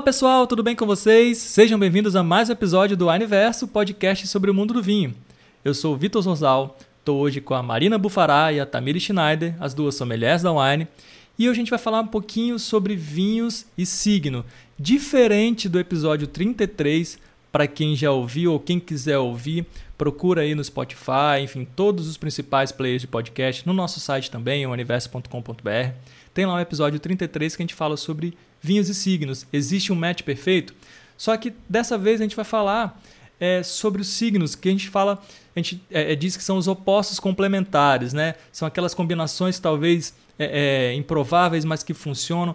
Olá pessoal, tudo bem com vocês? Sejam bem-vindos a mais um episódio do Universo, podcast sobre o mundo do vinho. Eu sou o Vitor Zonzal, estou hoje com a Marina Bufará e a Tamiri Schneider, as duas sommeliers da Wine, e hoje a gente vai falar um pouquinho sobre vinhos e signo, diferente do episódio 33, para quem já ouviu ou quem quiser ouvir, procura aí no Spotify, enfim, todos os principais players de podcast, no nosso site também, universo.com.br. Tem lá o episódio 33 que a gente fala sobre vinhos e signos. Existe um match perfeito? Só que dessa vez a gente vai falar é, sobre os signos, que a gente fala, a gente é, é, diz que são os opostos complementares, né? São aquelas combinações talvez é, é, improváveis, mas que funcionam.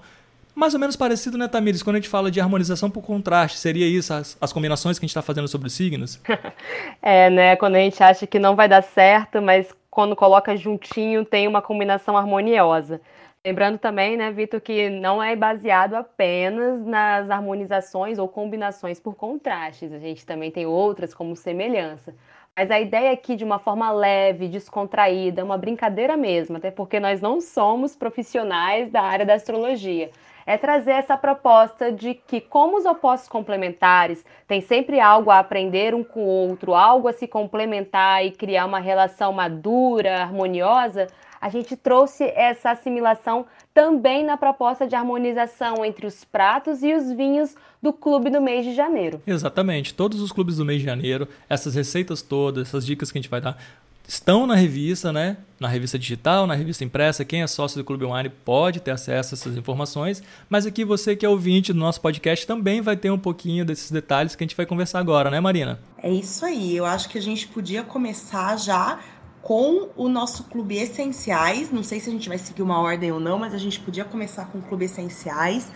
Mais ou menos parecido, né, Tamires? Quando a gente fala de harmonização por contraste, seria isso, as, as combinações que a gente está fazendo sobre os signos? é, né? Quando a gente acha que não vai dar certo, mas quando coloca juntinho tem uma combinação harmoniosa. Lembrando também, né, Vitor, que não é baseado apenas nas harmonizações ou combinações por contrastes. A gente também tem outras como semelhança. Mas a ideia aqui de uma forma leve, descontraída, uma brincadeira mesmo, até porque nós não somos profissionais da área da astrologia. É trazer essa proposta de que, como os opostos complementares têm sempre algo a aprender um com o outro, algo a se complementar e criar uma relação madura, harmoniosa, a gente trouxe essa assimilação também na proposta de harmonização entre os pratos e os vinhos do clube do mês de janeiro. Exatamente. Todos os clubes do mês de janeiro, essas receitas todas, essas dicas que a gente vai dar, estão na revista, né? Na revista digital, na revista impressa. Quem é sócio do Clube Wine pode ter acesso a essas informações. Mas aqui você que é ouvinte do nosso podcast também vai ter um pouquinho desses detalhes que a gente vai conversar agora, né, Marina? É isso aí. Eu acho que a gente podia começar já com o nosso Clube Essenciais. Não sei se a gente vai seguir uma ordem ou não, mas a gente podia começar com o Clube Essenciais.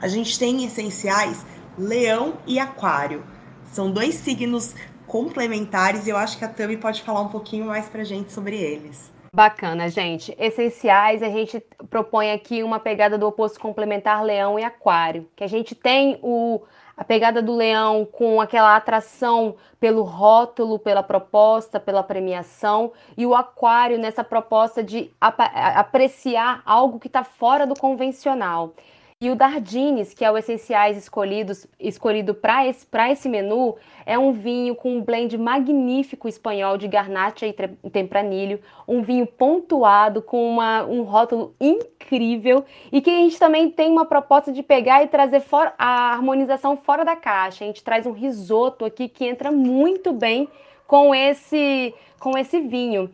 A gente tem essenciais Leão e Aquário. São dois signos complementares e eu acho que a Tami pode falar um pouquinho mais pra gente sobre eles. Bacana, gente. Essenciais, a gente propõe aqui uma pegada do oposto complementar Leão e Aquário, que a gente tem o a pegada do leão com aquela atração pelo rótulo, pela proposta, pela premiação, e o aquário nessa proposta de ap apreciar algo que está fora do convencional. E o Dardines, que é o essenciais escolhidos, escolhido para esse, esse menu, é um vinho com um blend magnífico espanhol de garnacha e tempranilho, um vinho pontuado com uma, um rótulo incrível e que a gente também tem uma proposta de pegar e trazer for, a harmonização fora da caixa. A gente traz um risoto aqui que entra muito bem com esse, com esse vinho.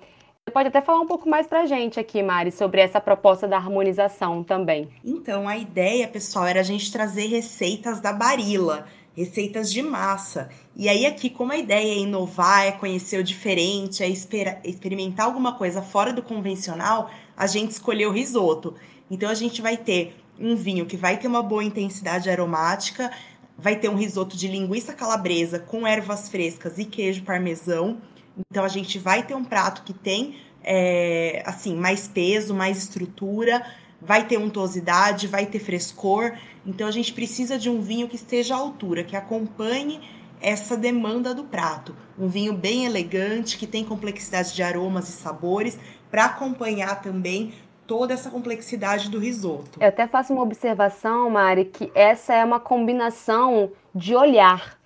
Você pode até falar um pouco mais para a gente aqui, Mari, sobre essa proposta da harmonização também. Então, a ideia, pessoal, era a gente trazer receitas da Barilla, receitas de massa. E aí, aqui, como a ideia é inovar, é conhecer o diferente, é experimentar alguma coisa fora do convencional, a gente escolheu o risoto. Então, a gente vai ter um vinho que vai ter uma boa intensidade aromática, vai ter um risoto de linguiça calabresa com ervas frescas e queijo parmesão então a gente vai ter um prato que tem é, assim mais peso, mais estrutura, vai ter untuosidade, vai ter frescor. Então a gente precisa de um vinho que esteja à altura, que acompanhe essa demanda do prato. Um vinho bem elegante, que tem complexidade de aromas e sabores, para acompanhar também toda essa complexidade do risoto. Eu até faço uma observação, Mari, que essa é uma combinação de olhar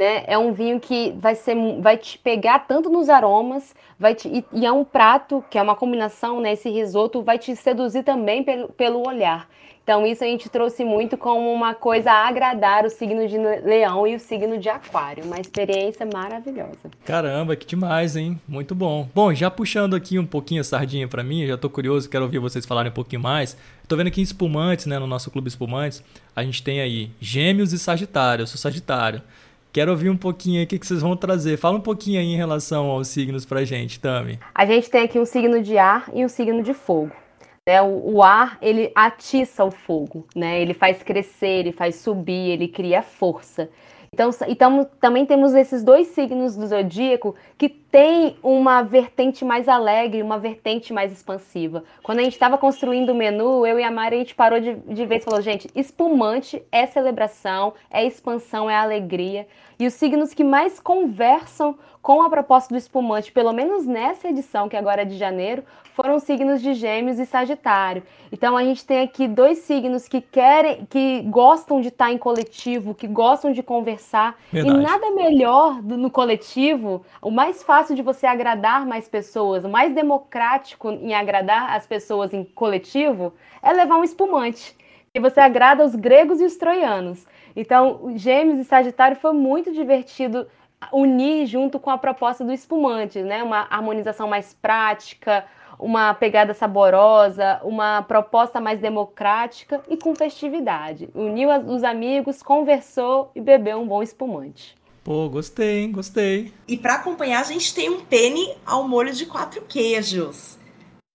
né? É um vinho que vai ser, vai te pegar tanto nos aromas, vai te, e, e, é um prato que é uma combinação, né? Esse risoto vai te seduzir também pelo, pelo olhar. Então isso a gente trouxe muito como uma coisa a agradar o signo de Leão e o signo de Aquário, uma experiência maravilhosa. Caramba, que demais, hein? Muito bom. Bom, já puxando aqui um pouquinho a sardinha para mim, já tô curioso, quero ouvir vocês falarem um pouquinho mais. Tô vendo aqui em espumantes, né, no nosso clube espumantes, a gente tem aí Gêmeos e Sagitário. Eu sou Sagitário. Quero ouvir um pouquinho aí o que, vocês vão trazer. Fala um pouquinho aí em relação aos signos pra gente, Tami. A gente tem aqui um signo de ar e um signo de fogo. Né? O, o, ar, ele atiça o fogo, né? Ele faz crescer, ele faz subir, ele cria força. Então, então, também temos esses dois signos do zodíaco que tem uma vertente mais alegre, uma vertente mais expansiva. Quando a gente estava construindo o menu, eu e a Mari, a gente parou de, de vez e falou, gente, espumante é celebração, é expansão, é alegria. E os signos que mais conversam com a proposta do espumante, pelo menos nessa edição, que agora é de janeiro, foram os signos de Gêmeos e Sagitário. Então a gente tem aqui dois signos que querem, que gostam de estar em coletivo, que gostam de conversar. Verdade. E nada melhor do, no coletivo, o mais fácil de você agradar mais pessoas, o mais democrático em agradar as pessoas em coletivo, é levar um espumante. E você agrada os gregos e os troianos. Então, Gêmeos e Sagitário foi muito divertido unir junto com a proposta do espumante, né? Uma harmonização mais prática, uma pegada saborosa, uma proposta mais democrática e com festividade. Uniu os amigos, conversou e bebeu um bom espumante. Pô, gostei, hein? Gostei. E para acompanhar, a gente tem um penne ao molho de quatro queijos.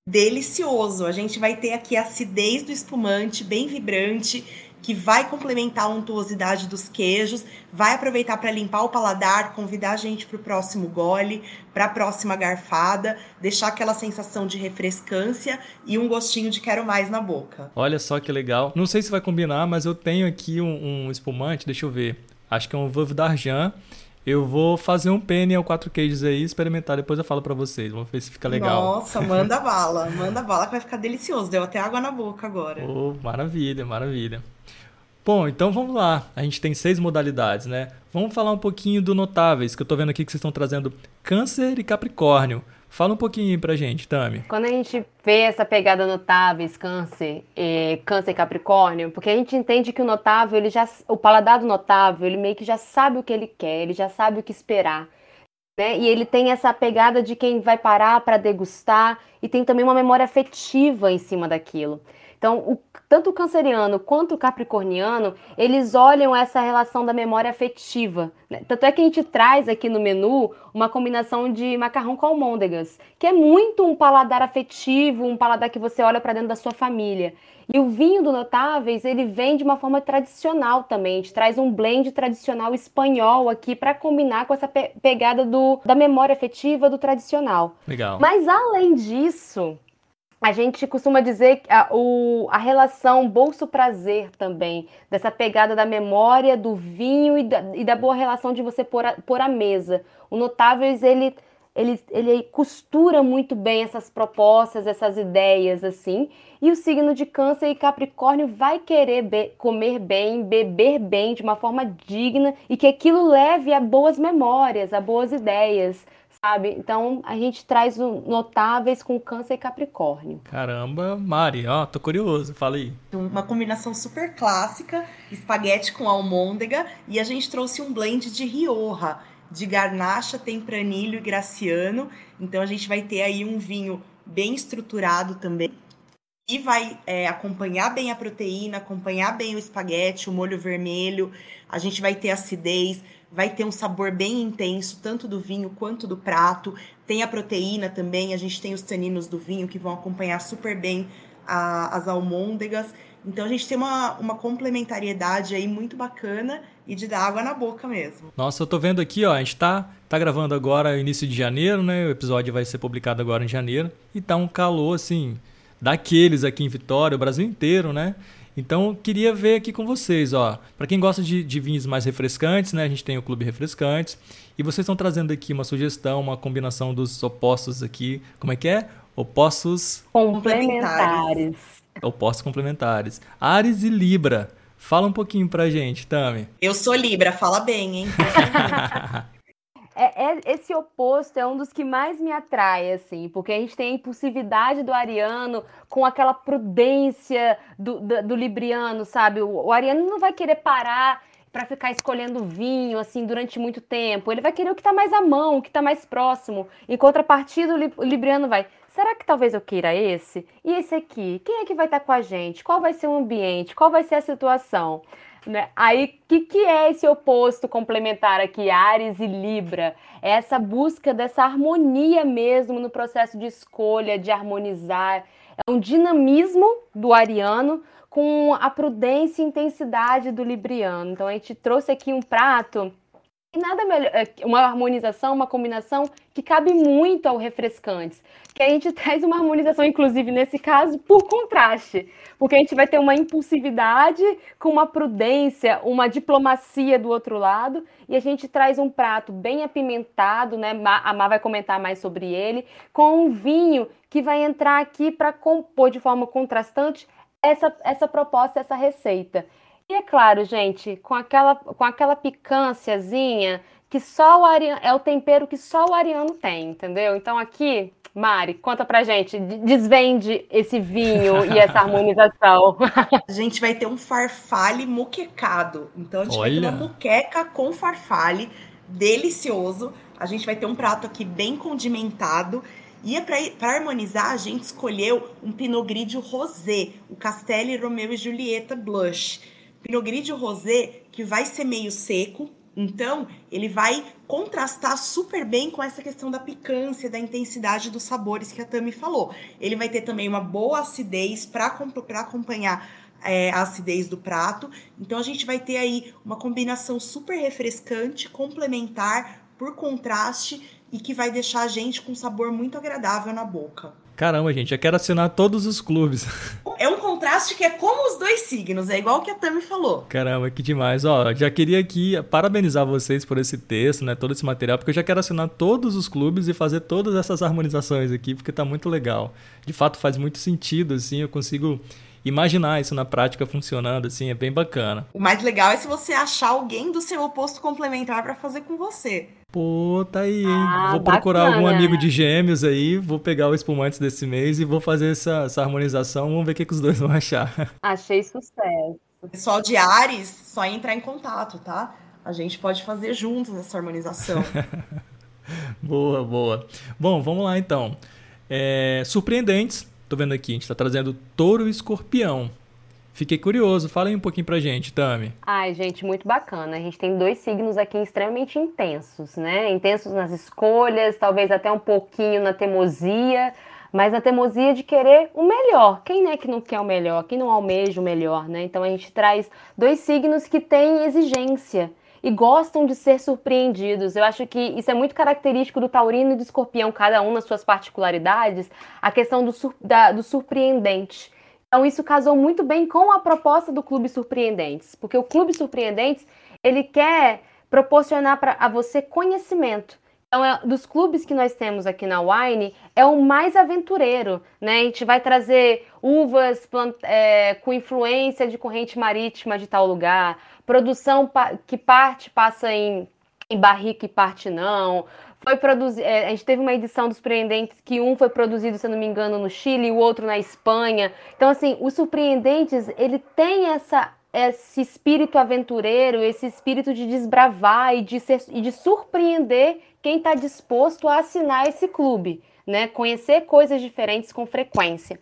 Delicioso. A gente vai ter aqui a acidez do espumante, bem vibrante que vai complementar a untuosidade dos queijos, vai aproveitar para limpar o paladar, convidar a gente para o próximo gole, para a próxima garfada, deixar aquela sensação de refrescância e um gostinho de quero mais na boca. Olha só que legal. Não sei se vai combinar, mas eu tenho aqui um, um espumante, deixa eu ver. Acho que é um Veuve d'Argent. Eu vou fazer um penne ao quatro queijos aí, experimentar, depois eu falo para vocês. Vamos ver se fica legal. Nossa, manda bala, manda bala que vai ficar delicioso. Deu até água na boca agora. Oh, maravilha, maravilha. Bom, então vamos lá. A gente tem seis modalidades, né? Vamos falar um pouquinho do notáveis, que eu estou vendo aqui que vocês estão trazendo Câncer e Capricórnio. Fala um pouquinho pra gente, Tami. Quando a gente vê essa pegada notáveis, câncer, câncer e capricórnio, porque a gente entende que o notável, ele já, o paladar do notável, ele meio que já sabe o que ele quer, ele já sabe o que esperar. Né? E ele tem essa pegada de quem vai parar para degustar e tem também uma memória afetiva em cima daquilo. Então, o, tanto o canceriano quanto o capricorniano, eles olham essa relação da memória afetiva. Né? Tanto é que a gente traz aqui no menu uma combinação de macarrão com almôndegas, que é muito um paladar afetivo, um paladar que você olha para dentro da sua família. E o vinho do Notáveis, ele vem de uma forma tradicional também. A gente traz um blend tradicional espanhol aqui para combinar com essa pe pegada do, da memória afetiva do tradicional. Legal. Mas além disso, a gente costuma dizer a, o, a relação bolso-prazer também, dessa pegada da memória, do vinho e da, e da boa relação de você pôr a, pôr a mesa. O Notáveis, ele, ele, ele costura muito bem essas propostas, essas ideias, assim. E o signo de Câncer e Capricórnio vai querer be comer bem, beber bem, de uma forma digna e que aquilo leve a boas memórias, a boas ideias sabe? Então a gente traz notáveis com câncer e capricórnio. Caramba, Mari, ó, tô curioso, fala aí. Uma combinação super clássica, espaguete com almôndega, e a gente trouxe um blend de Rioja, de garnacha, tempranilho e graciano. Então a gente vai ter aí um vinho bem estruturado também. E vai é, acompanhar bem a proteína, acompanhar bem o espaguete, o molho vermelho. A gente vai ter acidez, vai ter um sabor bem intenso, tanto do vinho quanto do prato. Tem a proteína também, a gente tem os taninos do vinho que vão acompanhar super bem a, as almôndegas. Então a gente tem uma, uma complementariedade aí muito bacana e de dar água na boca mesmo. Nossa, eu tô vendo aqui, ó, a gente tá, tá gravando agora início de janeiro, né? O episódio vai ser publicado agora em janeiro. E tá um calor, assim, daqueles aqui em Vitória, o Brasil inteiro, né? Então, queria ver aqui com vocês, ó. Para quem gosta de, de, vinhos mais refrescantes, né? A gente tem o Clube Refrescantes. E vocês estão trazendo aqui uma sugestão, uma combinação dos opostos aqui. Como é que é? Opostos complementares. Opostos complementares. Ares e Libra. Fala um pouquinho pra gente, Tami. Eu sou Libra, fala bem, hein? É, é, esse oposto é um dos que mais me atrai, assim, porque a gente tem a impulsividade do ariano com aquela prudência do, do, do libriano, sabe? O, o ariano não vai querer parar para ficar escolhendo vinho assim durante muito tempo. Ele vai querer o que está mais à mão, o que está mais próximo. Em contrapartida, o libriano vai. Será que talvez eu queira esse? E esse aqui? Quem é que vai estar tá com a gente? Qual vai ser o ambiente? Qual vai ser a situação? Né? Aí, o que, que é esse oposto complementar aqui, Ares e Libra? É essa busca dessa harmonia mesmo no processo de escolha, de harmonizar. É um dinamismo do ariano com a prudência e intensidade do libriano. Então a gente trouxe aqui um prato nada melhor, é, uma harmonização, uma combinação que cabe muito ao refrescantes. Que a gente traz uma harmonização, inclusive nesse caso, por contraste. Porque a gente vai ter uma impulsividade com uma prudência, uma diplomacia do outro lado, e a gente traz um prato bem apimentado, né? A Má vai comentar mais sobre ele, com um vinho que vai entrar aqui para compor de forma contrastante essa, essa proposta, essa receita. E é claro, gente, com aquela, com aquela picânciazinha que só o ariano, é o tempero que só o ariano tem, entendeu? Então aqui, Mari, conta pra gente, desvende esse vinho e essa harmonização. A gente vai ter um farfalle muquecado. Então a gente Olha. vai ter uma muqueca com farfalle, delicioso. A gente vai ter um prato aqui bem condimentado. E é para harmonizar, a gente escolheu um Pinot Grigio Rosé, o Castelli Romeo e Julieta Blush. Pinot Grigio Rosé, que vai ser meio seco, então ele vai contrastar super bem com essa questão da picância, da intensidade dos sabores que a Tami falou. Ele vai ter também uma boa acidez para acompanhar é, a acidez do prato. Então a gente vai ter aí uma combinação super refrescante, complementar, por contraste e que vai deixar a gente com um sabor muito agradável na boca. Caramba, gente, eu quero assinar todos os clubes. É um contraste que é como os dois signos, é igual o que a Tami falou. Caramba, que demais. Ó, já queria aqui parabenizar vocês por esse texto, né, todo esse material, porque eu já quero assinar todos os clubes e fazer todas essas harmonizações aqui, porque tá muito legal. De fato, faz muito sentido, assim, eu consigo imaginar isso na prática funcionando, assim, é bem bacana. O mais legal é se você achar alguém do seu oposto complementar para fazer com você. Pô, tá aí, hein? Ah, vou procurar bacana. algum amigo de gêmeos aí, vou pegar o espumante desse mês e vou fazer essa, essa harmonização. Vamos ver o que, que os dois vão achar. Achei sucesso. O pessoal de Ares, só entrar em contato, tá? A gente pode fazer juntos essa harmonização. boa, boa. Bom, vamos lá então. É, surpreendentes, tô vendo aqui, a gente tá trazendo touro e escorpião. Fiquei curioso, fala aí um pouquinho pra gente, Tami. Ai, gente, muito bacana. A gente tem dois signos aqui extremamente intensos, né? Intensos nas escolhas, talvez até um pouquinho na teimosia, mas na teimosia de querer o melhor. Quem é que não quer o melhor? Quem não almeja o melhor, né? Então a gente traz dois signos que têm exigência e gostam de ser surpreendidos. Eu acho que isso é muito característico do taurino e do escorpião, cada um nas suas particularidades, a questão do, sur da, do surpreendente. Então isso casou muito bem com a proposta do Clube Surpreendentes, porque o Clube Surpreendentes ele quer proporcionar para a você conhecimento. Então, é, dos clubes que nós temos aqui na Wine, é o mais aventureiro, né? A gente vai trazer uvas plant, é, com influência de corrente marítima de tal lugar, produção que parte passa em, em barrica e parte não, foi produzido. É, a gente teve uma edição dos Surpreendentes que um foi produzido, se não me engano, no Chile e o outro na Espanha. Então, assim, os Surpreendentes, ele tem essa esse espírito aventureiro, esse espírito de desbravar e de, ser, e de surpreender quem está disposto a assinar esse clube, né? Conhecer coisas diferentes com frequência.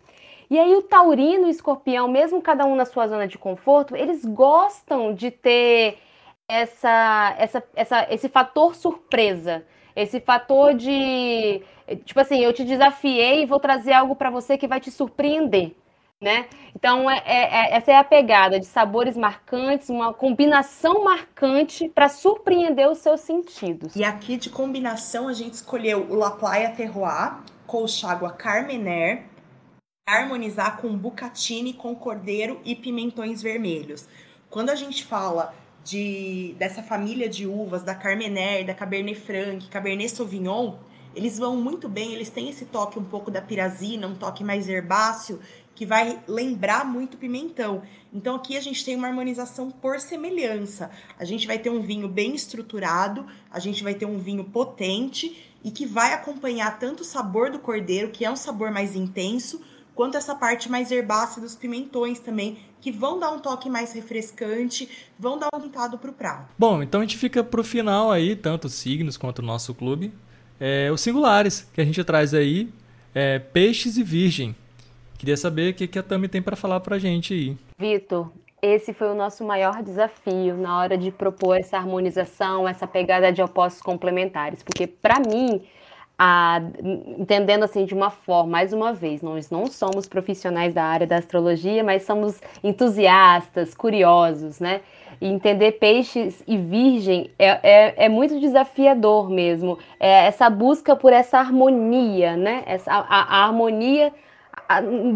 E aí o taurino e o escorpião, mesmo cada um na sua zona de conforto, eles gostam de ter essa, essa, essa, esse fator surpresa. Esse fator de, tipo assim, eu te desafiei e vou trazer algo para você que vai te surpreender, né? Então, é, é, é, essa é a pegada de sabores marcantes, uma combinação marcante para surpreender os seus sentidos. E aqui de combinação a gente escolheu o La Playa Terroir, Colchagua Carmener, harmonizar com bucatini com cordeiro e pimentões vermelhos. Quando a gente fala de dessa família de uvas, da Carmener, da Cabernet Franc, Cabernet Sauvignon, eles vão muito bem, eles têm esse toque um pouco da pirazina, um toque mais herbáceo, que vai lembrar muito pimentão. Então aqui a gente tem uma harmonização por semelhança. A gente vai ter um vinho bem estruturado, a gente vai ter um vinho potente e que vai acompanhar tanto o sabor do cordeiro, que é um sabor mais intenso, quanto essa parte mais herbácea dos pimentões também, que vão dar um toque mais refrescante, vão dar um pintado para o prato. Bom, então a gente fica para o final aí, tanto os signos quanto o nosso clube, é, os singulares que a gente traz aí, é, peixes e virgem. Queria saber o que, que a Tami tem para falar para a gente aí. Vitor, esse foi o nosso maior desafio na hora de propor essa harmonização, essa pegada de opostos complementares, porque para mim a, entendendo assim de uma forma, mais uma vez, nós não somos profissionais da área da astrologia, mas somos entusiastas, curiosos, né? E entender peixes e virgem é, é, é muito desafiador mesmo. É essa busca por essa harmonia, né? Essa, a, a harmonia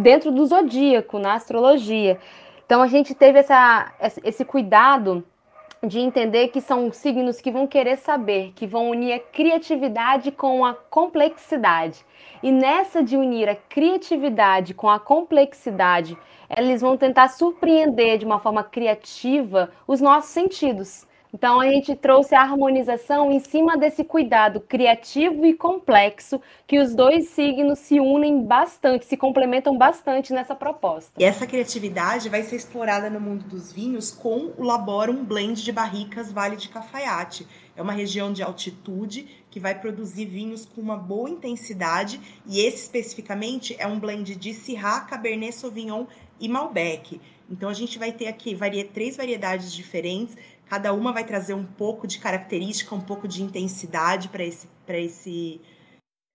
dentro do zodíaco, na astrologia. Então a gente teve essa, esse cuidado de entender que são signos que vão querer saber, que vão unir a criatividade com a complexidade. E nessa de unir a criatividade com a complexidade, eles vão tentar surpreender de uma forma criativa os nossos sentidos. Então, a gente trouxe a harmonização em cima desse cuidado criativo e complexo, que os dois signos se unem bastante, se complementam bastante nessa proposta. E essa criatividade vai ser explorada no mundo dos vinhos com o Laborum Blend de Barricas Vale de Cafaiate. É uma região de altitude que vai produzir vinhos com uma boa intensidade, e esse especificamente é um blend de Syrah, Cabernet Sauvignon e Malbec. Então a gente vai ter aqui varia, três variedades diferentes Cada uma vai trazer um pouco de característica, um pouco de intensidade para esse, esse,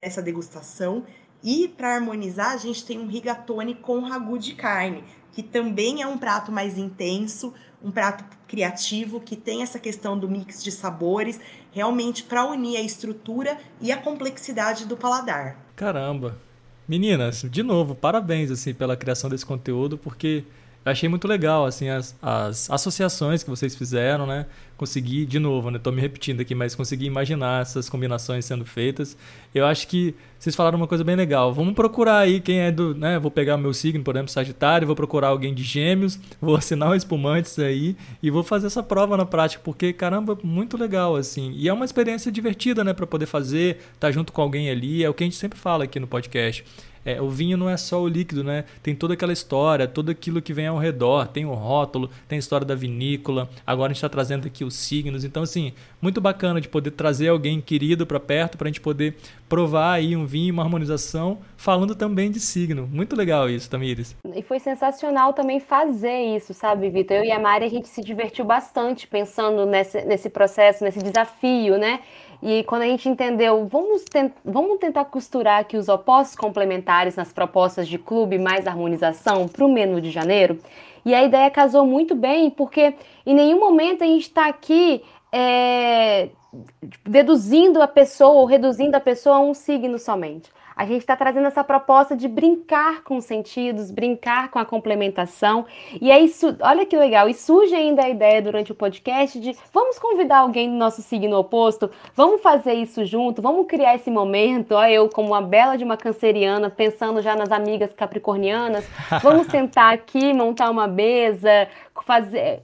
essa degustação. E para harmonizar, a gente tem um rigatone com ragu de carne, que também é um prato mais intenso, um prato criativo, que tem essa questão do mix de sabores, realmente para unir a estrutura e a complexidade do paladar. Caramba! Meninas, de novo, parabéns assim pela criação desse conteúdo, porque eu achei muito legal, assim, as, as associações que vocês fizeram, né? Consegui, de novo, né? Tô me repetindo aqui, mas consegui imaginar essas combinações sendo feitas. Eu acho que vocês falaram uma coisa bem legal. Vamos procurar aí quem é do, né? Vou pegar meu signo, por exemplo, Sagitário, vou procurar alguém de Gêmeos, vou assinar um espumantes aí e vou fazer essa prova na prática, porque, caramba, muito legal, assim. E é uma experiência divertida, né? Para poder fazer, tá junto com alguém ali. É o que a gente sempre fala aqui no podcast é, o vinho não é só o líquido, né? Tem toda aquela história, tudo aquilo que vem ao redor. Tem o rótulo, tem a história da vinícola. Agora a gente está trazendo aqui os signos. Então, assim, muito bacana de poder trazer alguém querido para perto para a gente poder provar aí um vinho, uma harmonização, falando também de signo. Muito legal isso, Tamires. E foi sensacional também fazer isso, sabe, Vitor? Eu e a Mari, a gente se divertiu bastante pensando nesse, nesse processo, nesse desafio, né? E quando a gente entendeu, vamos, vamos tentar costurar aqui os opostos complementares nas propostas de clube mais harmonização para o menu de janeiro. E a ideia casou muito bem, porque em nenhum momento a gente está aqui é, deduzindo a pessoa ou reduzindo a pessoa a um signo somente. A gente está trazendo essa proposta de brincar com os sentidos, brincar com a complementação. E é isso, olha que legal, e surge ainda a ideia durante o podcast de vamos convidar alguém do nosso signo oposto, vamos fazer isso junto, vamos criar esse momento. Olha, eu, como uma bela de uma canceriana, pensando já nas amigas capricornianas, vamos sentar aqui, montar uma mesa, fazer,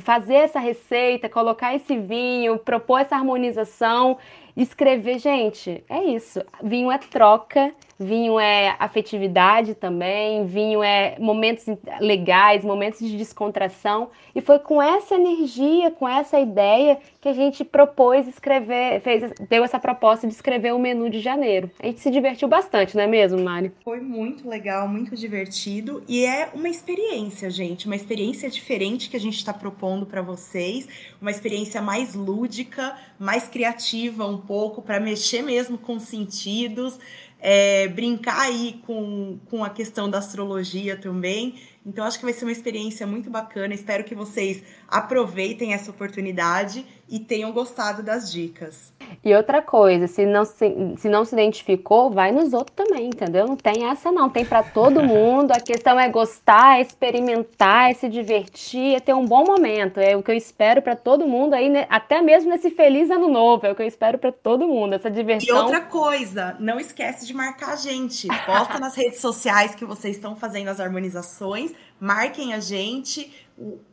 fazer essa receita, colocar esse vinho, propor essa harmonização Escrever, gente, é isso. Vinho é troca, vinho é afetividade também, vinho é momentos legais, momentos de descontração. E foi com essa energia, com essa ideia que a gente propôs escrever, fez, deu essa proposta de escrever o menu de janeiro. A gente se divertiu bastante, não é mesmo, Mari? Foi muito legal, muito divertido e é uma experiência, gente, uma experiência diferente que a gente está propondo para vocês, uma experiência mais lúdica, mais criativa um pouco para mexer mesmo com sentidos, é, brincar aí com, com a questão da astrologia também. Então, acho que vai ser uma experiência muito bacana. Espero que vocês aproveitem essa oportunidade e tenham gostado das dicas. E outra coisa, se não se, se não se identificou, vai nos outros também, entendeu? Não tem essa não, tem para todo mundo. A questão é gostar, é experimentar, é se divertir, é ter um bom momento. É o que eu espero para todo mundo aí, né? até mesmo nesse feliz ano novo, é o que eu espero para todo mundo, essa diversão. E outra coisa, não esquece de marcar a gente. Posta nas redes sociais que vocês estão fazendo as harmonizações, marquem a gente,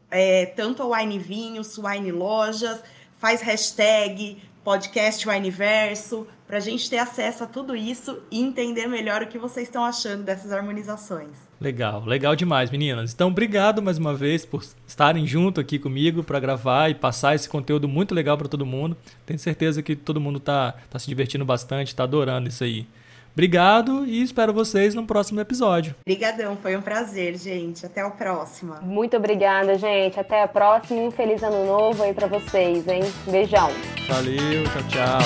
é, tanto a Wine Vinhos, Wine Lojas, faz hashtag, podcast o Aniverso, para a gente ter acesso a tudo isso e entender melhor o que vocês estão achando dessas harmonizações. Legal, legal demais, meninas. Então, obrigado mais uma vez por estarem junto aqui comigo para gravar e passar esse conteúdo muito legal para todo mundo. Tenho certeza que todo mundo está tá se divertindo bastante, está adorando isso aí. Obrigado e espero vocês no próximo episódio. Obrigadão, foi um prazer, gente. Até a próxima. Muito obrigada, gente. Até a próxima e um feliz ano novo aí para vocês, hein? Beijão. Valeu, tchau, tchau.